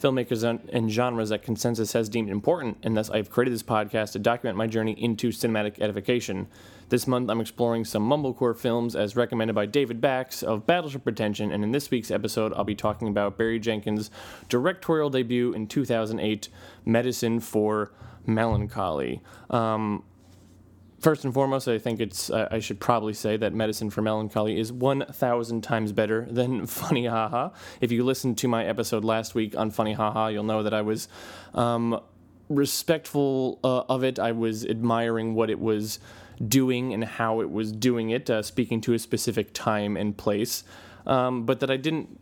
filmmakers, and genres that consensus has deemed important, and thus I have created this podcast to document my journey into cinematic edification. This month, I'm exploring some mumblecore films as recommended by David Bax of Battleship Pretension, and in this week's episode, I'll be talking about Barry Jenkins' directorial debut in 2008, Medicine for melancholy. Um, first and foremost, I think it's I should probably say that Medicine for Melancholy is 1,000 times better than Funny Haha. If you listened to my episode last week on Funny Haha, you'll know that I was um, respectful uh, of it. I was admiring what it was doing and how it was doing it, uh, speaking to a specific time and place. Um, but that I didn't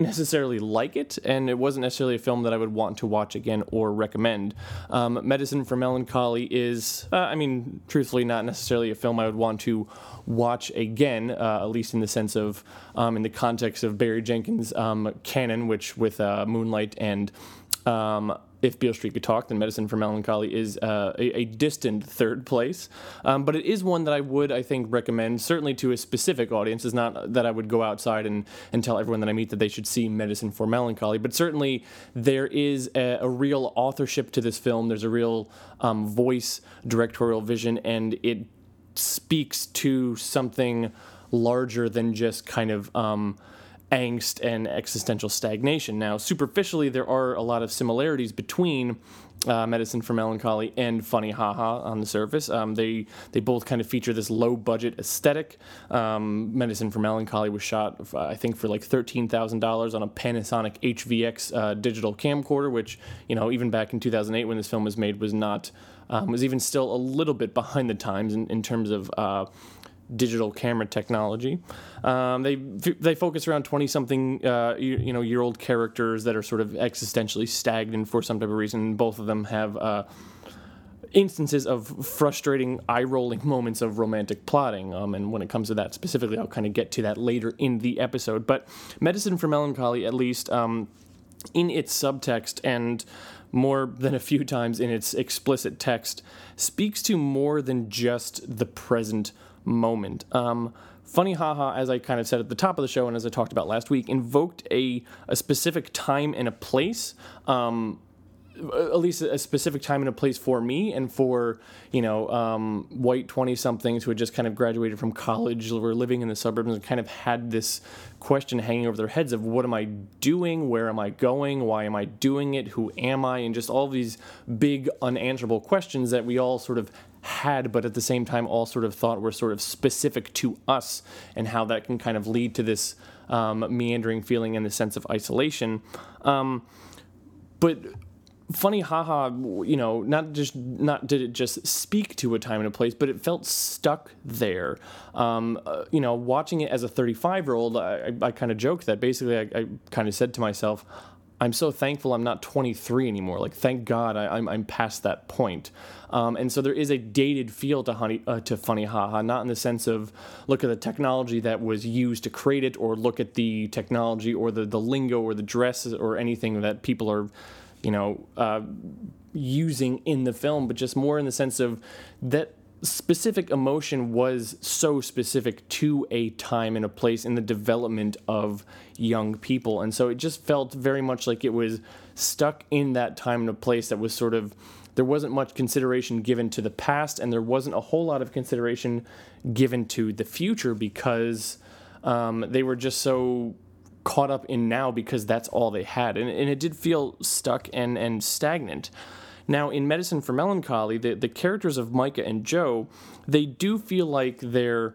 necessarily like it, and it wasn't necessarily a film that I would want to watch again or recommend. Um, Medicine for Melancholy is, uh, I mean, truthfully, not necessarily a film I would want to watch again, uh, at least in the sense of, um, in the context of Barry Jenkins' um, canon, which with uh, Moonlight and um, if Beale Street could talk, then Medicine for Melancholy is uh, a, a, distant third place. Um, but it is one that I would, I think, recommend, certainly to a specific audience. It's not that I would go outside and, and tell everyone that I meet that they should see Medicine for Melancholy, but certainly there is a, a real authorship to this film. There's a real um, voice, directorial vision, and it speaks to something larger than just kind of. Um, angst and existential stagnation. Now, superficially, there are a lot of similarities between uh, Medicine for Melancholy and Funny Haha on the surface. Um, they they both kind of feature this low budget aesthetic. Um, Medicine for Melancholy was shot, I think, for like thirteen thousand dollars on a Panasonic HVX uh, digital camcorder, which you know even back in two thousand eight when this film was made was not um, was even still a little bit behind the times in, in terms of uh, digital camera technology. Um, they they focus around twenty something uh, you, you, know year old characters that are sort of existentially stagnant for some type of reason. Both of them have. Uh, instances of frustrating eye rolling moments of romantic plotting. Um, and when it comes to that specifically, I'll kind of get to that later in the episode. But Medicine for Melancholy, at least um, in its subtext and more than a few times in its explicit text, speaks to more than just the present moment. Um, Funny Haha, as I kind of said at the top of the show and as I talked about last week, invoked a, a specific time and a place. Um, at least a specific time and a place for me and for you know um, white 20 somethings who had just kind of graduated from college were living in the suburbs and kind of had this question hanging over their heads of what am i doing where am i going why am i doing it who am i and just all these big unanswerable questions that we all sort of had, but at the same time all sort of thought were sort of specific to us and how that can kind of lead to this um, meandering feeling and the sense of isolation. Um, but funny haha you know not just not did it just speak to a time and a place but it felt stuck there um, uh, you know watching it as a 35 year old i, I, kind of joked that basically I, I kind of said to myself I'm so thankful I'm not 23 anymore. Like, thank God I, I'm, I'm past that point. Um, and so there is a dated feel to honey uh, to Funny Haha, not in the sense of look at the technology that was used to create it, or look at the technology or the the lingo or the dresses or anything that people are, you know, uh, using in the film, but just more in the sense of that specific emotion was so specific to a time and a place in the development of young people. And so it just felt very much like it was stuck in that time and a place that was sort of there wasn't much consideration given to the past and there wasn't a whole lot of consideration given to the future because um, they were just so caught up in now because that's all they had. And, and it did feel stuck and, and stagnant. Now, in Medicine for Melancholy, the, the characters of Micah and Joe, they do feel like they're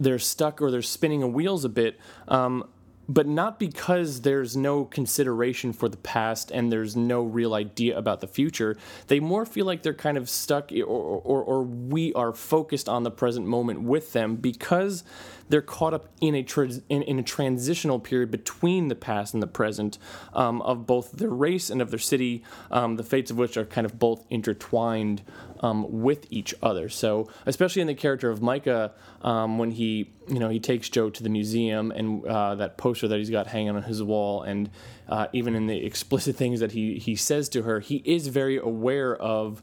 they're stuck or they're spinning a wheels a bit, um, but not because there's no consideration for the past and there's no real idea about the future. They more feel like they're kind of stuck or, or, or we are focused on the present moment with them because they're caught up in a tra- in, in, a transitional period between the past and the present um, of both their race and of their city, um, the fates of which are kind of both intertwined um, with each other. So, especially in the character of Micah, um, when he, you know, he takes Joe to the museum and uh, that poster that he's got hanging on his wall, and uh, even in the explicit things that he he says to her, he is very aware of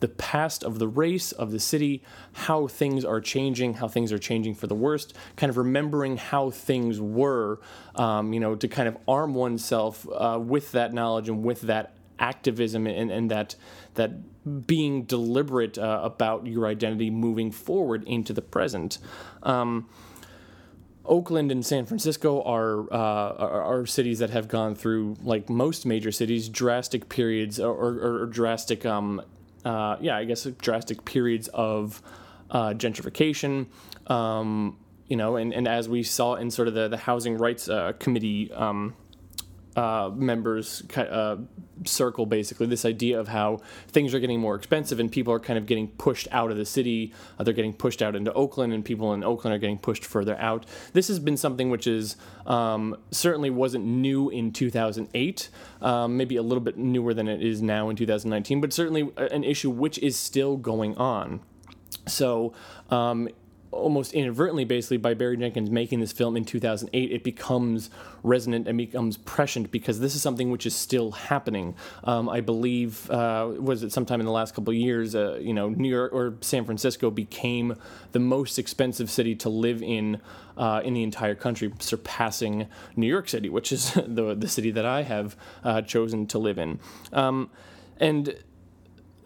the past of the race, of the city, how things are changing, how things are changing for the worst, kind of remembering how things were, um, you know, to kind of arm oneself uh, with that knowledge and with that activism and, and that that being deliberate uh, about your identity moving forward into the present. Um, Oakland and San Francisco are, uh, are, are cities that have gone through, like most major cities, drastic periods or, or, or drastic, um, uh, yeah, I guess drastic periods of uh, gentrification. Um, you know, and, and as we saw in sort of the, the housing rights uh, committee um, uh, members uh, circle basically this idea of how things are getting more expensive and people are kind of getting pushed out of the city. Uh, they're getting pushed out into Oakland, and people in Oakland are getting pushed further out. This has been something which is um, certainly wasn't new in 2008, um, maybe a little bit newer than it is now in 2019, but certainly an issue which is still going on. So, um, almost inadvertently, basically, by Barry Jenkins making this film in 2008, it becomes resonant and becomes prescient because this is something which is still happening. Um, I believe, uh, was it sometime in the last couple of years, uh, you know, New York or San Francisco became the most expensive city to live in uh, in the entire country, surpassing New York City, which is the, the city that I have uh, chosen to live in. Um, and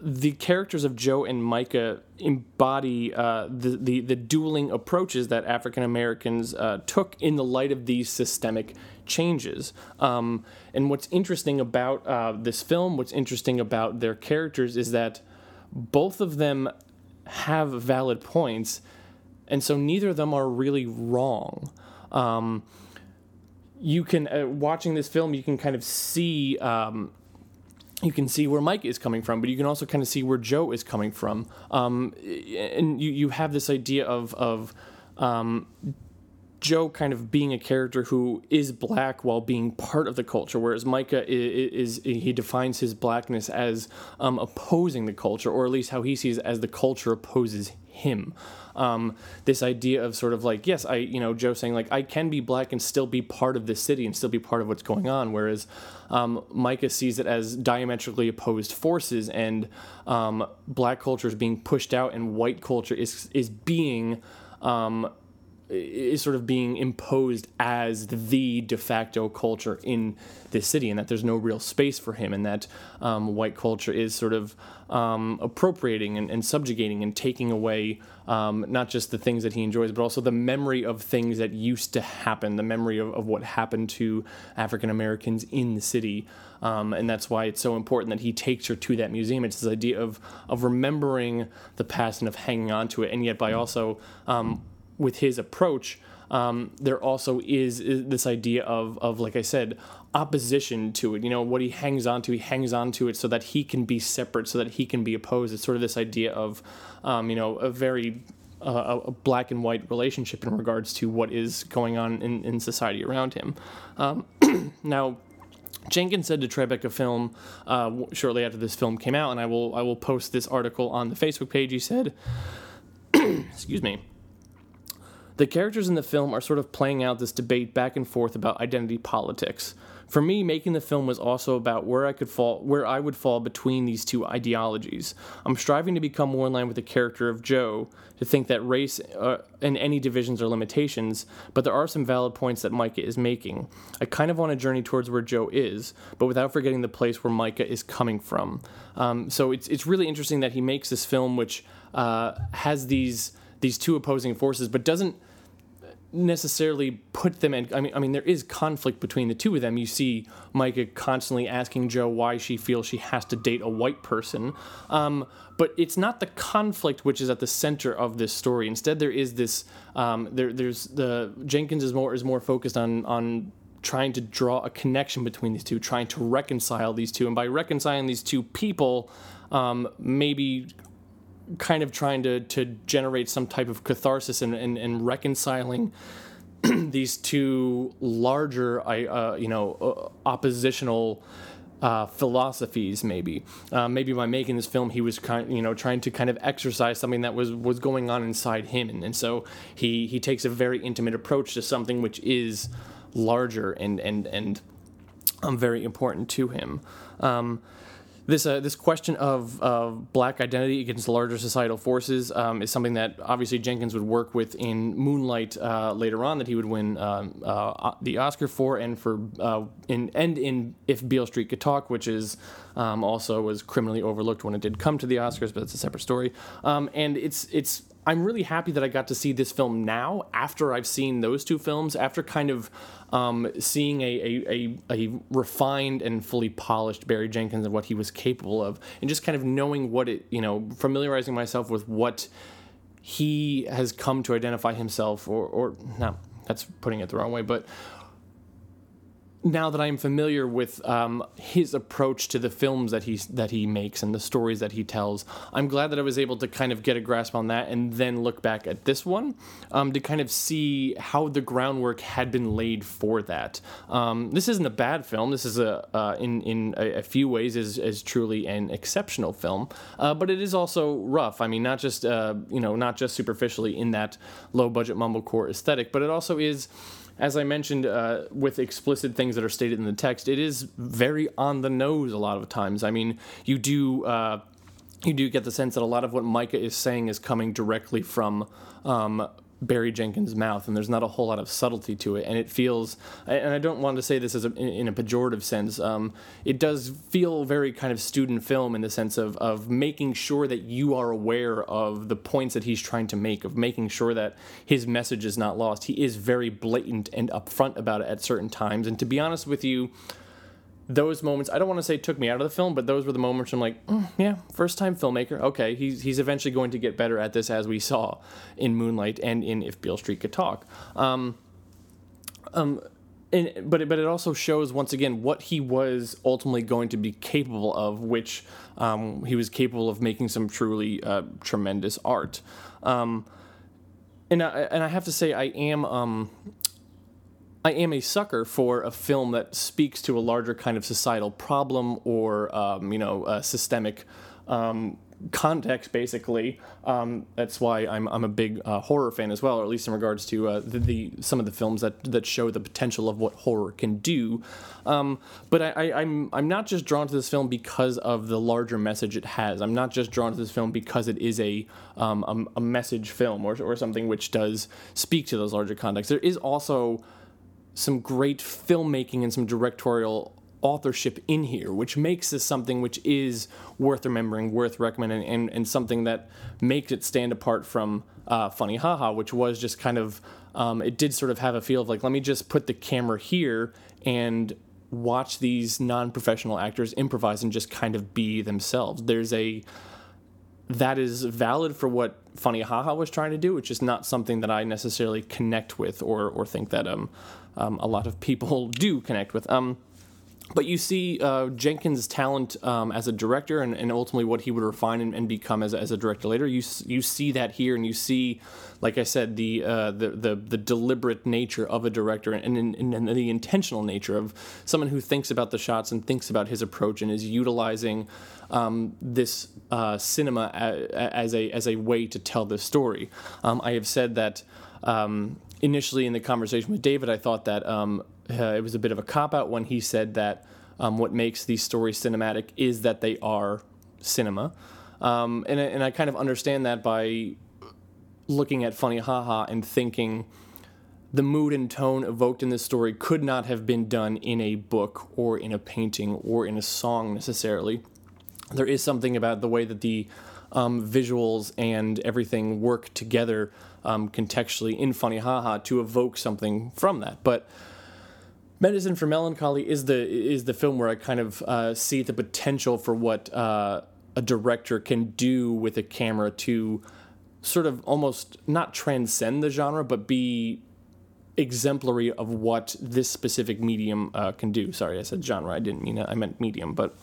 the characters of Joe and Micah embody uh, the, the, the dueling approaches that African Americans uh, took in the light of these systemic changes. Um, and what's interesting about uh, this film, what's interesting about their characters, is that both of them have valid points, and so neither of them are really wrong. Um, you can uh, watching this film, you can kind of see um, you can see where Mike is coming from, but you can also kind of see where Joe is coming from. Um, and you, you have this idea of, of um, Joe kind of being a character who is black while being part of the culture, whereas Micah is, is he defines his blackness as um, opposing the culture, or at least how he sees it as the culture opposes him. Um, this idea of sort of like, yes, I, you know, Joe saying like, I can be black and still be part of this city and still be part of what's going on, whereas um, Micah sees it as diametrically opposed forces, and um, black culture is being pushed out, and white culture is is being um, is sort of being imposed as the de facto culture in this city, and that there's no real space for him, and that um, white culture is sort of um, appropriating and, and, subjugating and taking away um, not just the things that he enjoys, but also the memory of things that used to happen, the memory of, of what happened to African Americans in the city. Um, and that's why it's so important that he takes her to that museum. It's this idea of of remembering the past and of hanging on to it, and yet by also um, with his approach, um, there also is, is, this idea of, of, like I said, opposition to it. You know, what he hangs on to, he hangs on to it so that he can be separate, so that he can be opposed. It's sort of this idea of, um, you know, a very uh, a black and white relationship in regards to what is going on in, in society around him. Um, now, Jenkins said to Tribeca Film uh, shortly after this film came out, and I will I will post this article on the Facebook page. He said, "Excuse me." The characters in the film are sort of playing out this debate back and forth about identity politics. For me, making the film was also about where I could fall, where I would fall between these two ideologies. I'm striving to become more in line with the character of Joe, to think that race uh, and any divisions are limitations, but there are some valid points that Micah is making. I kind of want to journey towards where Joe is, but without forgetting the place where Micah is coming from. Um, so it's it's really interesting that he makes this film which uh, has these these two opposing forces, but doesn't necessarily put them in. I mean, I mean, there is conflict between the two of them. You see Micah constantly asking Joe why she feels she has to date a white person, um, but it's not the conflict which is at the center of this story. Instead, there is this. Um, there, there's the Jenkins is more is more focused on on trying to draw a connection between these two, trying to reconcile these two, and by reconciling these two people, um, maybe kind of trying to to generate some type of catharsis and and, and reconciling these two larger, uh, you know, uh, oppositional uh, philosophies. Maybe, uh, maybe by making this film, he was kind, you know, trying to kind of exercise something that was was going on inside him, and, and so he he takes a very intimate approach to something which is larger and and and um, very important to him. Um, this uh, this question of uh, black identity against larger societal forces um, is something that obviously Jenkins would work with in Moonlight uh, later on that he would win um, uh, the Oscar for and for uh, in and in If Beale Street Could Talk, which is um, also was criminally overlooked when it did come to the Oscars, but it's a separate story. Um, and it's it's I'm really happy that I got to see this film now after I've seen those two films, after kind of um, seeing a, a, a, a, refined and fully polished Barry Jenkins and what he was capable of, and just kind of knowing what it, you know, familiarizing myself with what he has come to identify himself, or, or no, that's putting it the wrong way, but now that I'm familiar with um, his approach to the films that he that he makes and the stories that he tells, I'm glad that I was able to kind of get a grasp on that and then look back at this one um, to kind of see how the groundwork had been laid for that. Um, this isn't a bad film. This is a uh, in in a, a, few ways is is truly an exceptional film, uh, but it is also rough. I mean, not just uh, you know not just superficially in that low budget mumblecore aesthetic, but it also is as I mentioned, uh, with explicit things that are stated in the text, it is very on the nose a lot of times. I mean, you do. Uh, you do get the sense that a lot of what Micah is saying is coming directly from um, Barry Jenkins' mouth, and there's not a whole lot of subtlety to it. And it feels, and I don't want to say this as a, in a pejorative sense, um, it does feel very kind of student film in the sense of, of making sure that you are aware of the points that he's trying to make, of making sure that his message is not lost. He is very blatant and upfront about it at certain times. And to be honest with you, those moments I don't want to say took me out of the film, but those were the moments I'm like, mm, yeah, first time filmmaker. Okay, he's he's eventually going to get better at this, as we saw in Moonlight and in If Beale Street Could Talk. Um, um, and, but it, but it also shows once again what he was ultimately going to be capable of, which um, he was capable of making some truly uh, tremendous art. Um, and I, and I have to say I am um, I am a sucker for a film that speaks to a larger kind of societal problem or um, you know systemic um, context. Basically, um, that's why I'm I'm a big uh, horror fan as well, or at least in regards to uh, the, the, some of the films that that show the potential of what horror can do. Um, but I, I, I'm I'm not just drawn to this film because of the larger message it has. I'm not just drawn to this film because it is a um, a, a message film or or something which does speak to those larger contexts. There is also some great filmmaking and some directorial authorship in here, which makes this something which is worth remembering, worth recommending, and, and something that makes it stand apart from uh, Funny Haha, which was just kind of, um, it did sort of have a feel of like, let me just put the camera here and watch these non professional actors improvise and just kind of be themselves. There's a, that is valid for what Funny Haha was trying to do, which is not something that I necessarily connect with or, or think that um, um, a lot of people do connect with. Um, but you see uh, Jenkins' talent um, as a director and, and, ultimately what he would refine and, and become as as a, director later. You you see that here, and you see, like I said, the uh, the, the, the deliberate nature of a director and, and, and, the intentional nature of someone who thinks about the shots and thinks about his approach and is utilizing um, this uh, cinema as a as a way to tell this story. Um, I have said that. Um, initially in the conversation with David, I thought that um, uh, it was a bit of a cop out when he said that um, what makes these stories cinematic is that they are cinema. Um, and, and I kind of understand that by looking at Funny Haha and thinking the mood and tone evoked in this story could not have been done in a book or in a painting or in a song necessarily. There is something about the way that the um, visuals and everything work together um, contextually in Funny Haha to evoke something from that. But Medicine for Melancholy is the is the film where I kind of uh, see the potential for what uh, a director can do with a camera to sort of almost not transcend the genre, but be exemplary of what this specific medium uh, can do. Sorry, I said genre. I didn't mean it. I meant medium, but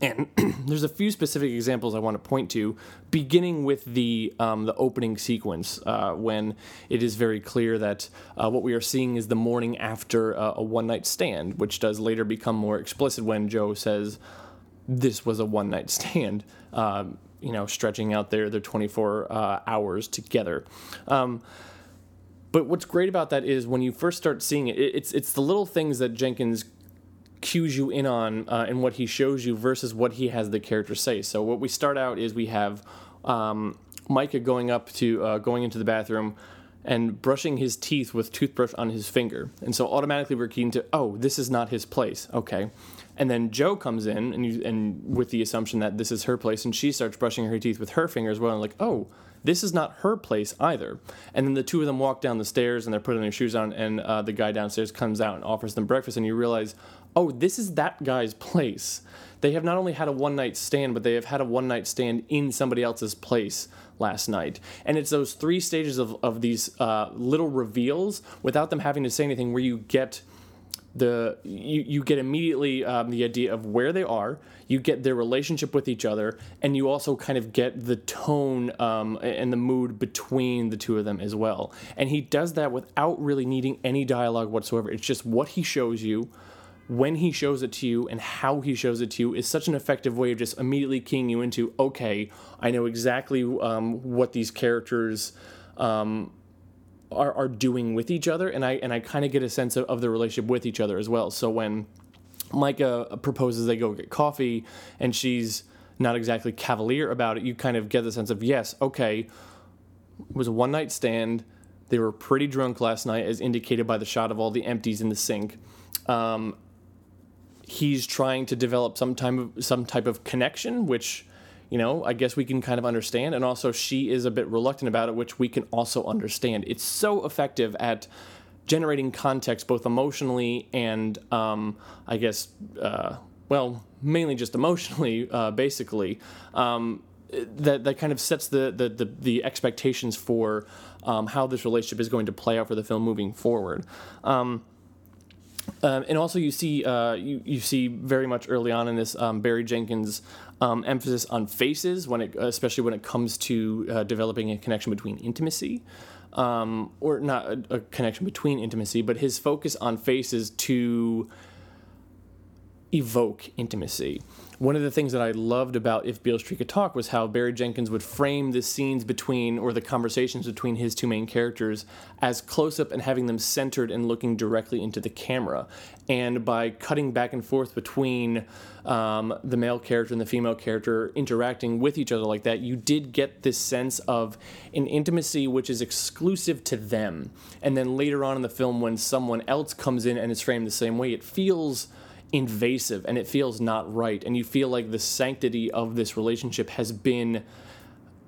And there's a few specific examples I want to point to, beginning with the um, the opening sequence uh, when it is very clear that uh, what we are seeing is the morning after uh, a one night stand, which does later become more explicit when Joe says this was a one night stand. Um, you know, stretching out their their 24 uh, hours together. Um, but what's great about that is when you first start seeing it, it's it's the little things that Jenkins cues you in on uh, and what he shows you versus what he has the character say. So what we start out is we have um, Micah going up to uh, going into the bathroom and brushing his teeth with toothbrush on his finger, and so automatically we're keen to oh this is not his place. Okay. And then Joe comes in, and you, and with the assumption that this is her place, and she starts brushing her teeth with her finger as well. And like, oh, this is not her place either. And then the two of them walk down the stairs, and they're putting their shoes on, and uh, the guy downstairs comes out and offers them breakfast, and you realize, oh, this is that guy's place. They have not only had a one night stand, but they have had a one night stand in somebody else's place last night. And it's those three stages of, of these uh, little reveals without them having to say anything where you get the you, you get immediately um, the idea of where they are you get their relationship with each other and you also kind of get the tone um, and the mood between the two of them as well and he does that without really needing any dialogue whatsoever it's just what he shows you when he shows it to you and how he shows it to you is such an effective way of just immediately keying you into okay i know exactly um, what these characters um, are, are doing with each other, and I and I kind of get a sense of, of the relationship with each other as well. So when Micah proposes they go get coffee, and she's not exactly cavalier about it, you kind of get the sense of yes, okay, it was a one night stand. They were pretty drunk last night, as indicated by the shot of all the empties in the sink. Um, he's trying to develop some type of some type of connection, which you know, I guess we can kind of understand. And also, she is a bit reluctant about it, which we can also understand. It's so effective at generating context, both emotionally and, um, I guess, uh, well, mainly just emotionally, uh, basically. Um, that, that kind of sets the, the, the, the expectations for um, how this relationship is going to play out for the film moving forward. Um, um, and also, you see uh, you, you see very much early on in this um, Barry Jenkins um, emphasis on faces when it, especially when it comes to uh, developing a connection between intimacy, um, or not a, a, connection between intimacy, but his focus on faces to evoke intimacy one of the things that I loved about If Beale Street Could Talk was how Barry Jenkins would frame the scenes between, or the conversations between his two main characters as close up and having them centered and looking directly into the camera. And by cutting back and forth between um, the male character and the female character interacting with each other like that, you did get this sense of an intimacy which is exclusive to them. And then later on in the film, when someone else comes in and is framed the same way, it feels invasive and it feels not right. And you feel like the sanctity of this relationship has been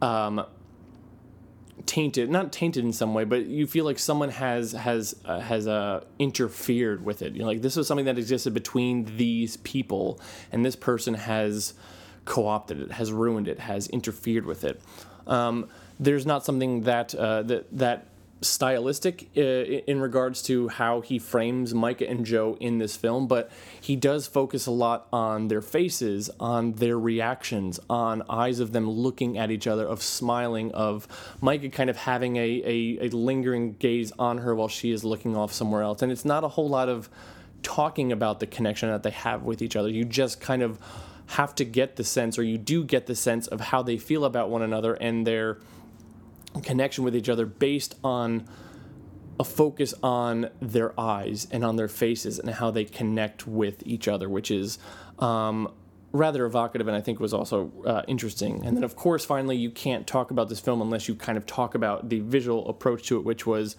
um, tainted not tainted in some way but you feel like someone has has uh, has uh, interfered with it. You know like this was something that existed between these people and this person has co-opted it has ruined it has interfered with it. Um, there's not something that uh, that that stylistic uh, in regards to how he frames Micah and Joe in this film, but he does focus a lot on their faces, on their reactions, on eyes of them looking at each other, of smiling, of Micah kind of having a, a, a lingering gaze on her while she is looking off somewhere else. And it's not a whole lot of talking about the connection that they have with each other. You just kind of have to get the sense, or you do get the sense of how they feel about one another and their connection with each other based on a focus on their eyes and on their faces and how they connect with each other, which is um, rather evocative and I think was also uh, interesting. And then, of course, finally, you can't talk about this film unless you kind of talk about the visual approach to it, which was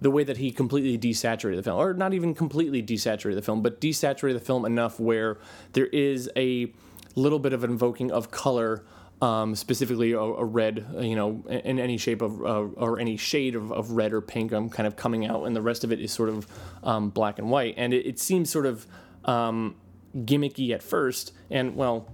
the way that he completely desaturated the film, or not even completely desaturated the film, but desaturated the film enough where there is a little bit of invoking of color um, specifically a, a, red, you know, in any shape of uh, or any shade of, of, red or pink, um, kind of coming out, and the rest of it is sort of um, black and white, and it, it seems sort of um, gimmicky at first, and well.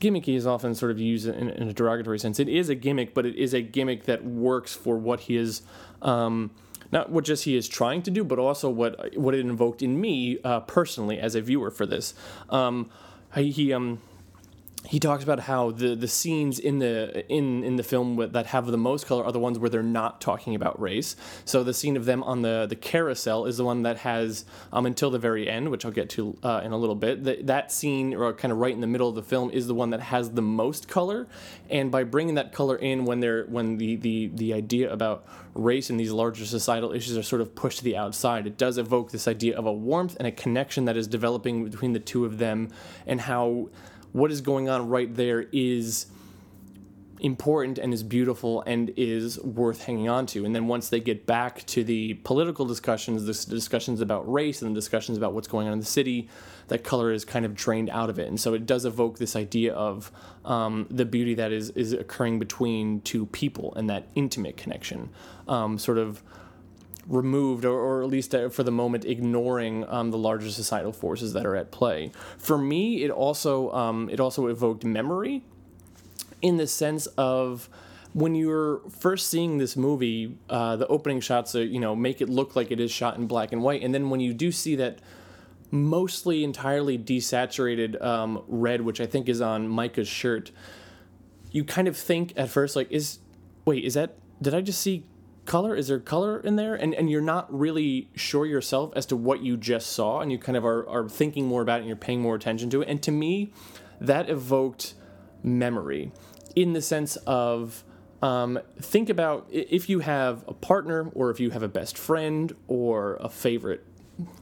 Gimmicky is often sort of used in, in, a derogatory sense. It is a gimmick, but it is a gimmick that works for what he is, um, not what just he is trying to do, but also what what it invoked in me uh, personally as a viewer for this. Um, he um he talks about how the, the scenes in the in in the film that have the most color are the ones where they're not talking about race. So the scene of them on the the carousel is the one that has um, until the very end, which I'll get to uh, in a little bit. That that scene, or kind of right in the middle of the film, is the one that has the most color. And by bringing that color in when they're when the the the idea about race and these larger societal issues are sort of pushed to the outside, it does evoke this idea of a warmth and a connection that is developing between the two of them, and how what is going on right there is important and is beautiful and is worth hanging on to. And then once they get back to the political discussions, the discussions about race and the discussions about what's going on in the city, that color is kind of drained out of it. And so it does evoke this idea of um, the beauty that is is occurring between two people and that intimate connection, um, sort of removed, or, or, at least uh, for the moment, ignoring um, the larger societal forces that are at play. For me, it also um, it also evoked memory, in the sense of when you're first seeing this movie, uh, the opening shots, are, you know, make it look like it is shot in black and white, and then when you do see that mostly entirely desaturated um, red, which I think is on Micah's shirt, you kind of think at first like, is wait, is that did I just see color? Is there color in there? And and you're not really sure yourself as to what you just saw, and you kind of are, are thinking more about it and you're paying more attention to it. And to me, that evoked memory in the sense of um, think about if you have a partner or if you have a best friend or a favorite,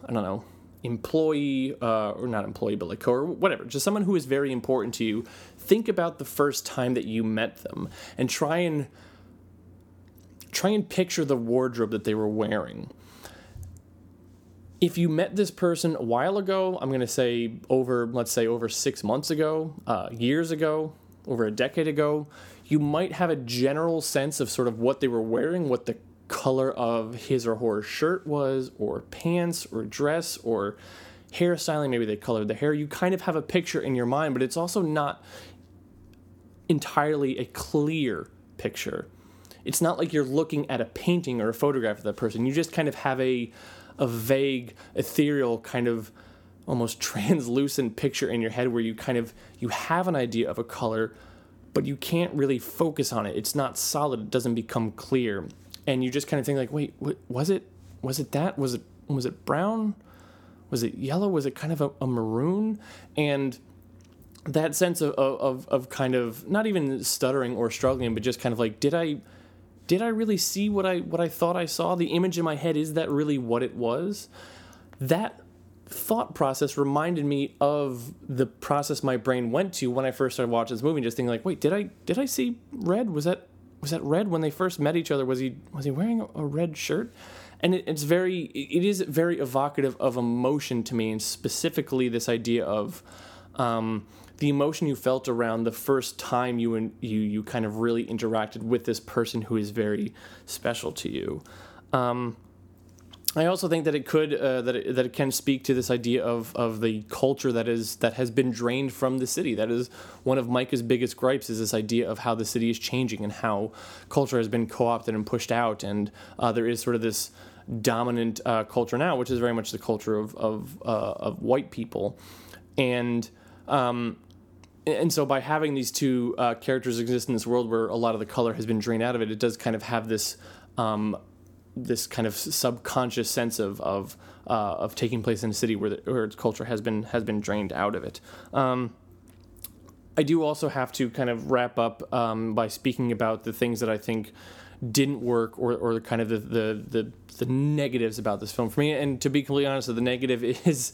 I don't know, employee uh, or not employee but like or whatever just someone who is very important to you think about the first time that you met them and try and try and picture the wardrobe that they were wearing. If you met this person a while ago, I'm going to say over, let's say, over six months ago, uh, years ago, over a decade ago, you might have a general sense of sort of what they were wearing, what the color of his or her shirt was, or pants, or dress, or hairstyling. Maybe they colored the hair. You kind of have a picture in your mind, but it's also not entirely a clear picture it's not like you're looking at a painting or a photograph of that person. You just kind of have a a vague, ethereal kind of almost translucent picture in your head where you kind of you have an idea of a color, but you can't really focus on it. It's not solid. It doesn't become clear, and you just kind of think like, wait, what, was it? Was it that? Was it was it brown? Was it yellow? Was it kind of a, a maroon? And that sense of, of of kind of not even stuttering or struggling, but just kind of like, did I did I really see what I what I thought I saw? The image in my head is that really what it was? That thought process reminded me of the process my brain went to when I first started watching this movie just thinking like, wait, did I did I see red? Was that was that red when they first met each other? Was he was he wearing a, red shirt? And it, it's very it is very evocative of emotion to me, and specifically this idea of um, the emotion you felt around the first time you you you kind of really interacted with this person who is very special to you. Um, I also think that it could uh, that it, that it can speak to this idea of of the culture that is that has been drained from the city. That is one of Micah's biggest gripes is this idea of how the city is changing and how culture has been co-opted and pushed out, and uh, there is sort of this dominant uh, culture now, which is very much the culture of of, uh, of white people, and um, and so by having these two uh, characters exist in this world where a lot of the color has been drained out of it, it does kind of have this um, this kind of subconscious sense of of, uh, of taking place in a city where, the, where its culture has been has been drained out of it. Um, I do also have to kind of wrap up um, by speaking about the things that I think didn't work or, or kind of the, the, the the negatives about this film for me. And to be completely honest, the negative is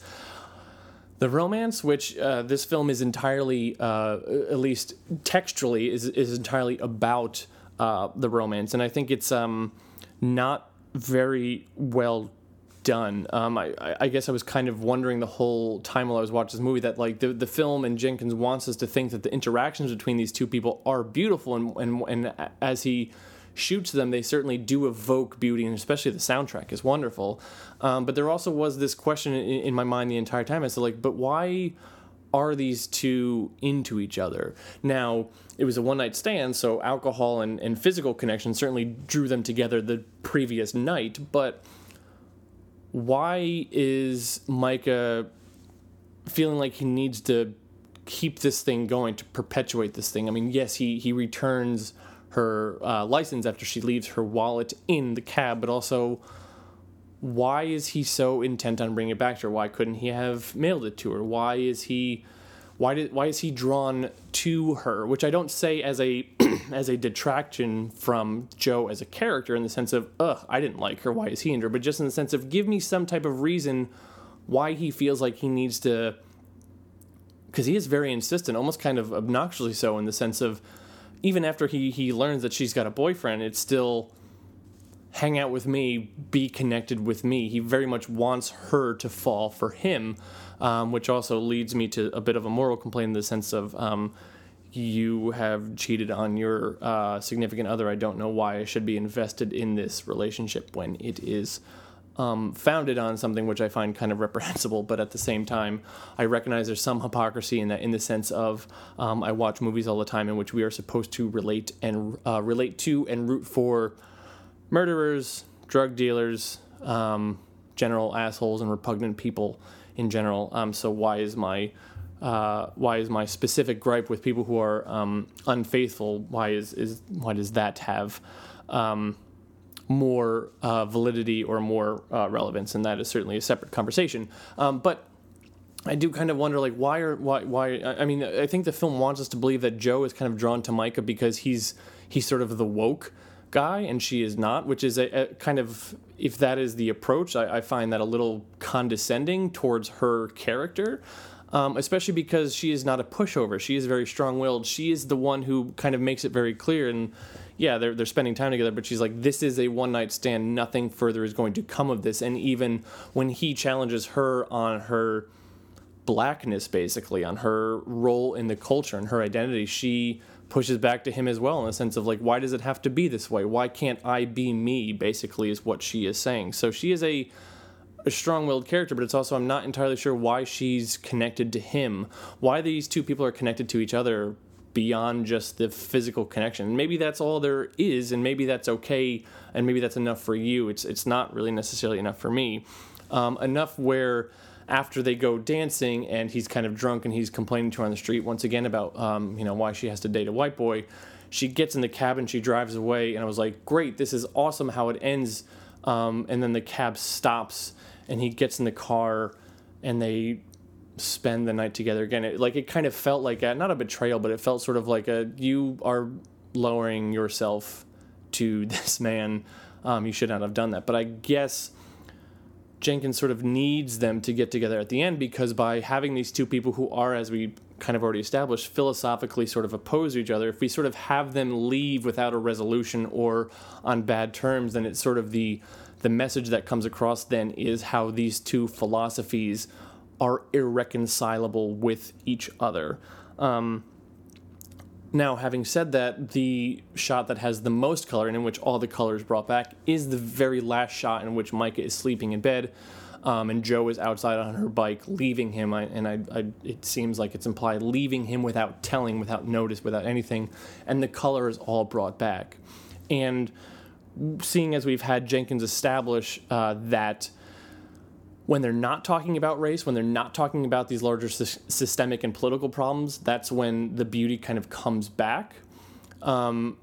the romance, which uh, this film is entirely, uh, at least textually, is is entirely about uh, the romance, and I think it's um, not very well done. Um, I, I, guess I was kind of wondering the whole time while I was watching this movie that like the, the film and Jenkins wants us to think that the interactions between these two people are beautiful, and and, and as he shoots them, they certainly do evoke beauty, and especially the soundtrack is wonderful. Um, but there also was this question in, in my mind the entire time as to like, but why are these two into each other? Now, it was a one night stand, so alcohol and, and physical connection certainly drew them together the previous night, but why is Micah feeling like he needs to keep this thing going, to perpetuate this thing. I mean, yes, he he returns her uh, license after she leaves her wallet in the cab, but also why is he so intent on bringing it back to her? Why couldn't he have mailed it to her? Why is he why did why is he drawn to her? Which I don't say as a as a detraction from Joe as a character in the sense of ugh I didn't like her. Why is he in her? But just in the sense of give me some type of reason why he feels like he needs to because he is very insistent, almost kind of obnoxiously so in the sense of even after he he learns that she's got a boyfriend, it's still hang out with me, be connected with me. He very much wants her to fall for him, um, which also leads me to a bit of a moral complaint in the sense of um, you have cheated on your uh, significant other. I don't know why I should be invested in this relationship when it is. Um, founded on something which I find kind of reprehensible, but at the same time, I recognize there's some hypocrisy in that, in the sense of um, I watch movies all the time in which we are supposed to relate and uh, relate to and root for murderers, drug dealers, um, general assholes, and repugnant people in general. Um, so why is my uh, why is my specific gripe with people who are um, unfaithful? Why is, is why does that have um, more uh, validity or more uh, relevance? And that is certainly a separate conversation. Um, but I do kind of wonder, like, why are why why? I mean, I think the film wants us to believe that Joe is kind of drawn to Micah because he's he's sort of the woke guy and she is not, which is a, a kind of if that is the approach, I, I, find that a little condescending towards her character. Um, especially because she is not a pushover. She is very strong willed. She is the one who kind of makes it very clear. And yeah, they're, they're spending time together, but she's like, this is a one night stand. Nothing further is going to come of this. And even when he challenges her on her blackness, basically, on her role in the culture and her identity, she pushes back to him as well in the sense of like why does it have to be this way why can't i be me basically is what she is saying so she is a a strong-willed character but it's also i'm not entirely sure why she's connected to him why these two people are connected to each other beyond just the physical connection. Maybe that's all there is and maybe that's okay and maybe that's enough for you. It's it's not really necessarily enough for me. Um, enough where after they go dancing and he's kind of drunk and he's complaining to her on the street once again about um, you know why she has to date a white boy she gets in the cab and she drives away. And i was like great this is awesome how it ends. Um, and then the cab stops and he gets in the car and they spend the night together again. It, like it kind of felt like a, not a betrayal but it felt sort of like a you are lowering yourself to this man. Um, you should not have done that. But i guess Jenkins sort of needs them to get together at the end because by having these two people who are, as we kind of already established, philosophically sort of oppose each other, if we sort of have them leave without a resolution or on bad terms, then it's sort of the the message that comes across then is how these two philosophies are irreconcilable with each other. Um, now, having said that, the shot that has the most color and in which all the color is brought back is the very last shot in which Micah is sleeping in bed. Um, and Joe is outside on her bike, leaving him. I, and I, I, it seems like it's implied leaving him without telling, without notice, without anything. And the color is all brought back. And seeing as we've had Jenkins establish uh, that when they're not talking about race, when they're not talking about these larger sy- systemic and political problems, that's when the beauty kind of comes back. Um,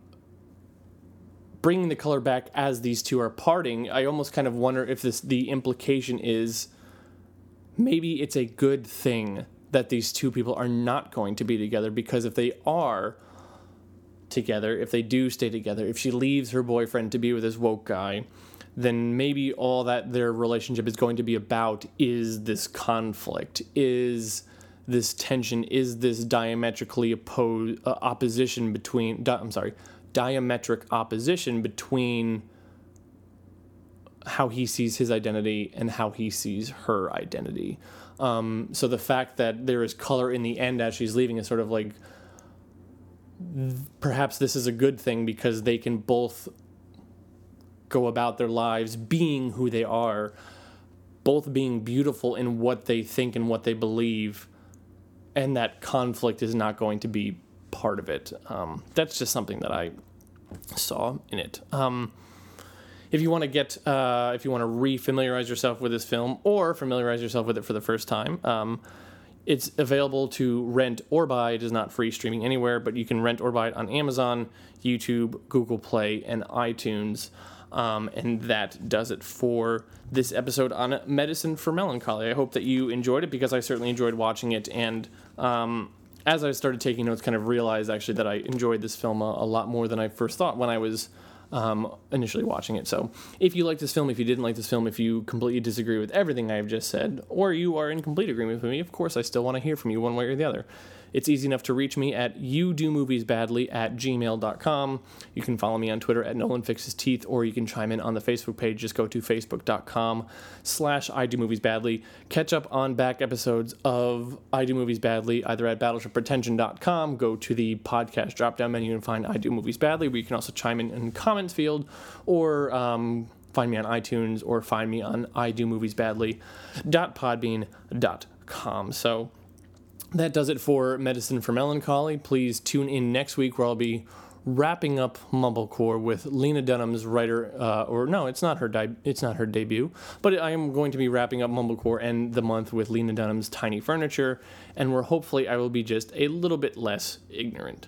bringing the color back as these two are parting, I almost kind of wonder if this the implication is maybe it's a good thing that these two people are not going to be together because if they are together, if they do stay together, if she leaves her boyfriend to be with this woke guy, then maybe all that their relationship is going to be about is this conflict, is this tension, is this diametrically opposed uh, opposition between. Di- I'm sorry, diametric opposition between how he sees his identity and how he sees her identity. Um, so the fact that there is color in the end as she's leaving is sort of like perhaps this is a good thing because they can both go about their lives being who they are, both being beautiful in what they think and what they believe, and that conflict is not going to be part of it. Um, that's just something that I saw in it. Um, if you want to get, uh, if you want to re-familiarize yourself with this film or familiarize yourself with it for the first time, um, it's available to rent or buy. It is not free streaming anywhere, but you can rent or buy it on Amazon, YouTube, Google Play, and iTunes. Um, and that does it for this episode on Medicine for Melancholy. I hope that you enjoyed it because I certainly enjoyed watching it. And um, as I started taking notes, kind of realized actually that I enjoyed this film a, a lot more than I first thought when I was um, initially watching it. So, if you like this film, if you didn't like this film, if you completely disagree with everything I have just said, or you are in complete agreement with me, of course, I still want to hear from you one way or the other. It's easy enough to reach me at you do movies badly at gmail.com. You can follow me on Twitter at Nolan Fixes Teeth, or you can chime in on the Facebook page. Just go to facebook.com slash I do movies badly. Catch up on back episodes of I do movies badly either at battleshippretension.com. Go to the podcast drop down menu and find I do movies badly, where you can also chime in in the comments field or um, find me on iTunes or find me on I do movies badly.podbean.com. So that does it for Medicine for Melancholy. Please tune in next week where I'll be wrapping up Mumblecore with Lena Dunham's writer, uh, or no, it's not her di- it's not her debut, but I am going to be wrapping up Mumblecore and the month with Lena Dunham's Tiny Furniture, and where hopefully I will be just a little bit less ignorant.